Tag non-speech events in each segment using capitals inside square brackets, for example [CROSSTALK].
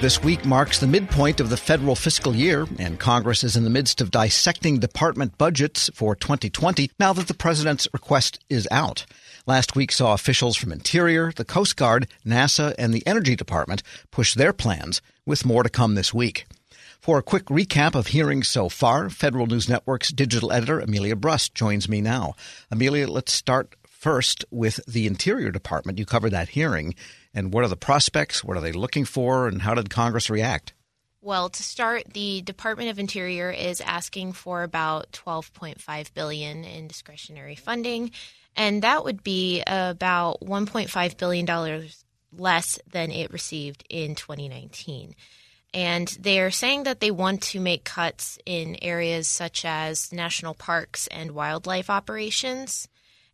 This week marks the midpoint of the federal fiscal year, and Congress is in the midst of dissecting department budgets for 2020 now that the president's request is out. Last week saw officials from Interior, the Coast Guard, NASA, and the Energy Department push their plans, with more to come this week. For a quick recap of hearings so far, Federal News Network's digital editor Amelia Brust joins me now. Amelia, let's start first with the Interior Department. You covered that hearing. And what are the prospects? What are they looking for? And how did Congress react? Well, to start, the Department of Interior is asking for about 12.5 billion in discretionary funding, and that would be about 1.5 billion dollars less than it received in 2019. And they are saying that they want to make cuts in areas such as national parks and wildlife operations.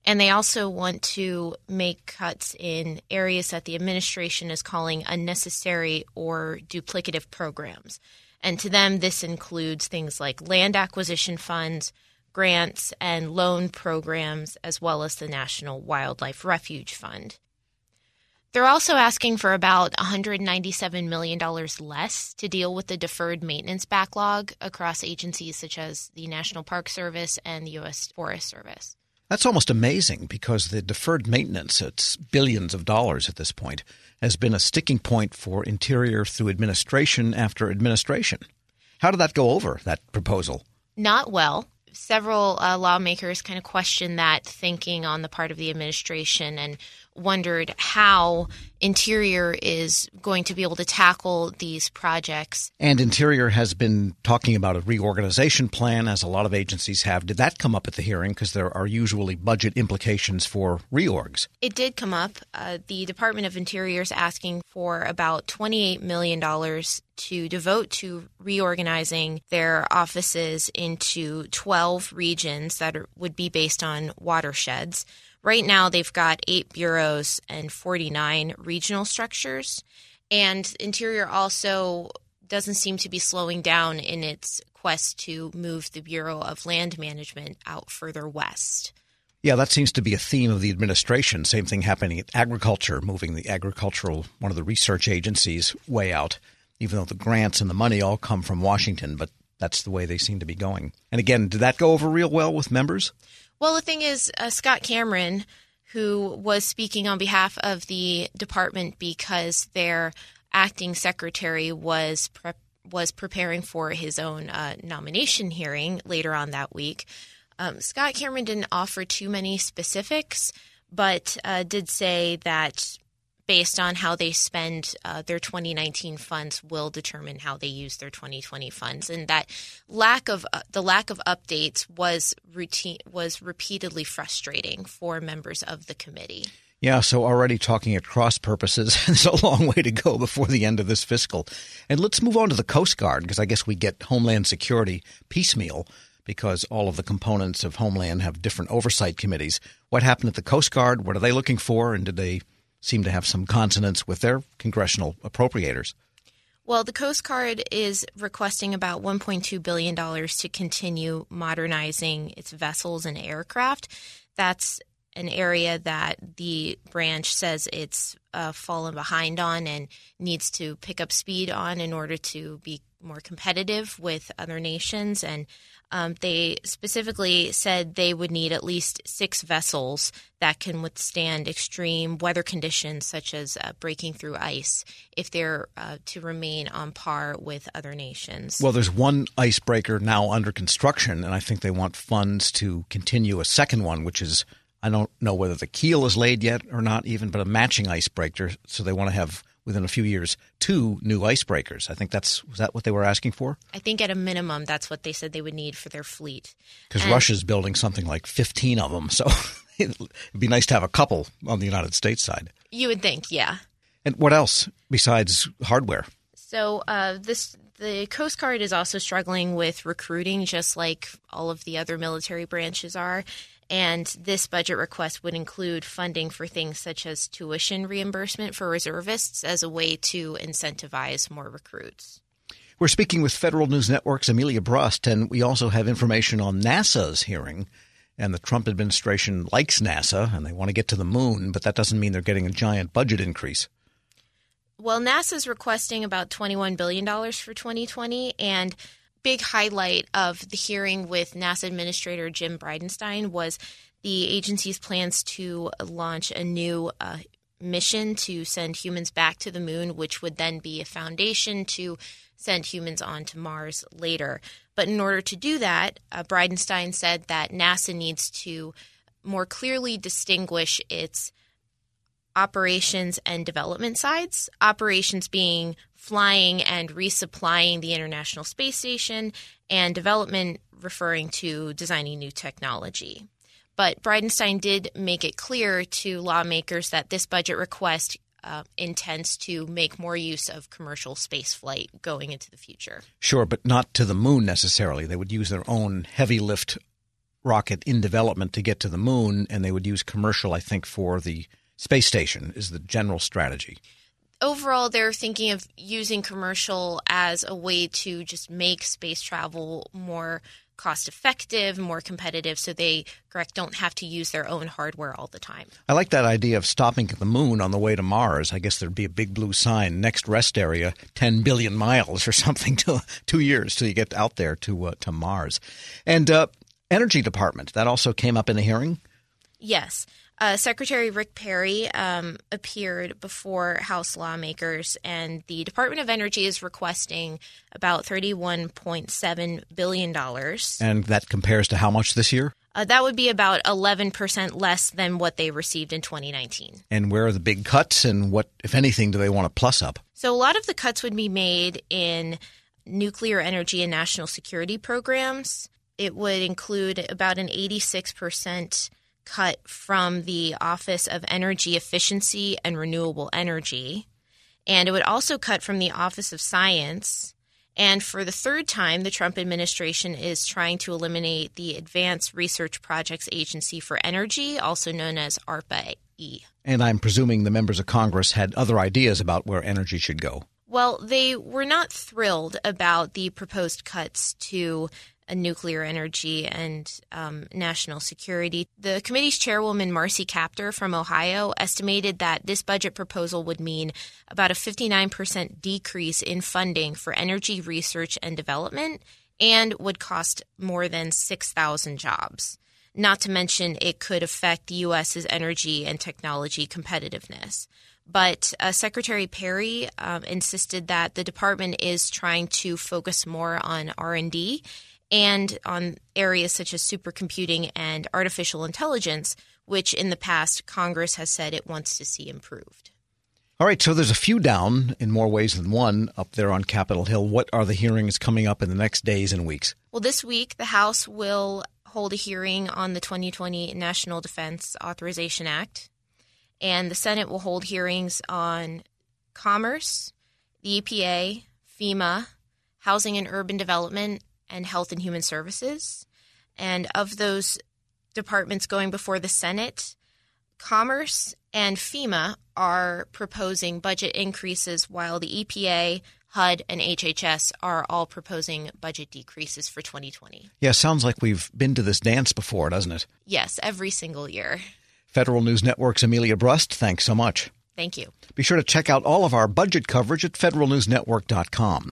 And they also want to make cuts in areas that the administration is calling unnecessary or duplicative programs. And to them, this includes things like land acquisition funds, grants, and loan programs, as well as the National Wildlife Refuge Fund. They're also asking for about $197 million less to deal with the deferred maintenance backlog across agencies such as the National Park Service and the U.S. Forest Service. That's almost amazing because the deferred maintenance, it's billions of dollars at this point, has been a sticking point for Interior through administration after administration. How did that go over, that proposal? Not well. Several uh, lawmakers kind of questioned that thinking on the part of the administration and wondered how Interior is going to be able to tackle these projects. And Interior has been talking about a reorganization plan, as a lot of agencies have. Did that come up at the hearing? Because there are usually budget implications for reorgs. It did come up. Uh, the Department of Interior is asking for about $28 million to devote to reorganizing their offices into 12 regions that are, would be based on watersheds. Right now, they've got eight bureaus and 49 regional structures. And Interior also doesn't seem to be slowing down in its quest to move the Bureau of Land Management out further west. Yeah, that seems to be a theme of the administration. Same thing happening at agriculture, moving the agricultural, one of the research agencies, way out, even though the grants and the money all come from Washington, but that's the way they seem to be going. And again, did that go over real well with members? Well, the thing is, uh, Scott Cameron, who was speaking on behalf of the department because their acting secretary was pre- was preparing for his own uh, nomination hearing later on that week. Um, Scott Cameron didn't offer too many specifics, but uh, did say that based on how they spend uh, their 2019 funds will determine how they use their 2020 funds and that lack of uh, the lack of updates was routine was repeatedly frustrating for members of the committee yeah, so already talking at cross purposes, [LAUGHS] there's a long way to go before the end of this fiscal. And let's move on to the Coast Guard, because I guess we get Homeland Security piecemeal because all of the components of Homeland have different oversight committees. What happened at the Coast Guard? What are they looking for? And did they seem to have some consonance with their congressional appropriators. Well, the Coast Guard is requesting about $1.2 billion to continue modernizing its vessels and aircraft. That's an area that the branch says it's uh, fallen behind on and needs to pick up speed on in order to be more competitive with other nations. And um, they specifically said they would need at least six vessels that can withstand extreme weather conditions, such as uh, breaking through ice, if they're uh, to remain on par with other nations. Well, there's one icebreaker now under construction, and I think they want funds to continue a second one, which is I don't know whether the keel is laid yet or not, even, but a matching icebreaker. So they want to have within a few years two new icebreakers. I think that's was that what they were asking for? I think at a minimum that's what they said they would need for their fleet. Because Russia's building something like 15 of them, so [LAUGHS] it'd be nice to have a couple on the United States side. You would think, yeah. And what else besides hardware? So uh, this the Coast Guard is also struggling with recruiting, just like all of the other military branches are. And this budget request would include funding for things such as tuition reimbursement for reservists as a way to incentivize more recruits. We're speaking with Federal News Network's Amelia Brust, and we also have information on NASA's hearing. And the Trump administration likes NASA and they want to get to the moon, but that doesn't mean they're getting a giant budget increase. Well, NASA's requesting about $21 billion for 2020. And big highlight of the hearing with NASA Administrator Jim Bridenstine was the agency's plans to launch a new uh, mission to send humans back to the moon, which would then be a foundation to send humans on to Mars later. But in order to do that, uh, Bridenstine said that NASA needs to more clearly distinguish its operations and development sides. Operations being flying and resupplying the International Space Station, and development referring to designing new technology. But Bridenstine did make it clear to lawmakers that this budget request uh, intends to make more use of commercial spaceflight going into the future. Sure, but not to the moon necessarily. They would use their own heavy lift rocket in development to get to the moon, and they would use commercial, I think, for the space station, is the general strategy. Overall, they're thinking of using commercial as a way to just make space travel more cost effective, more competitive, so they correct don't have to use their own hardware all the time. I like that idea of stopping at the moon on the way to Mars. I guess there'd be a big blue sign next rest area, ten billion miles or [LAUGHS] something, to two years till you get out there to uh, to Mars. And uh, Energy Department that also came up in the hearing. Yes. Uh, Secretary Rick Perry um, appeared before House lawmakers, and the Department of Energy is requesting about $31.7 billion. And that compares to how much this year? Uh, that would be about 11% less than what they received in 2019. And where are the big cuts, and what, if anything, do they want to plus up? So, a lot of the cuts would be made in nuclear energy and national security programs. It would include about an 86% cut from the Office of Energy Efficiency and Renewable Energy. And it would also cut from the Office of Science. And for the third time, the Trump administration is trying to eliminate the Advanced Research Projects Agency for Energy, also known as ARPA E. And I'm presuming the members of Congress had other ideas about where energy should go. Well, they were not thrilled about the proposed cuts to nuclear energy and um, national security. The committee's chairwoman, Marcy Kaptur from Ohio, estimated that this budget proposal would mean about a 59% decrease in funding for energy research and development and would cost more than 6,000 jobs. Not to mention, it could affect the U.S.'s energy and technology competitiveness. But uh, Secretary Perry um, insisted that the department is trying to focus more on R&D and on areas such as supercomputing and artificial intelligence, which in the past Congress has said it wants to see improved. All right, so there's a few down in more ways than one up there on Capitol Hill. What are the hearings coming up in the next days and weeks? Well, this week the House will hold a hearing on the 2020 National Defense Authorization Act, and the Senate will hold hearings on commerce, the EPA, FEMA, housing and urban development, and Health and Human Services. And of those departments going before the Senate, Commerce and FEMA are proposing budget increases, while the EPA, HUD, and HHS are all proposing budget decreases for 2020. Yeah, sounds like we've been to this dance before, doesn't it? Yes, every single year. Federal News Network's Amelia Brust, thanks so much. Thank you. Be sure to check out all of our budget coverage at federalnewsnetwork.com.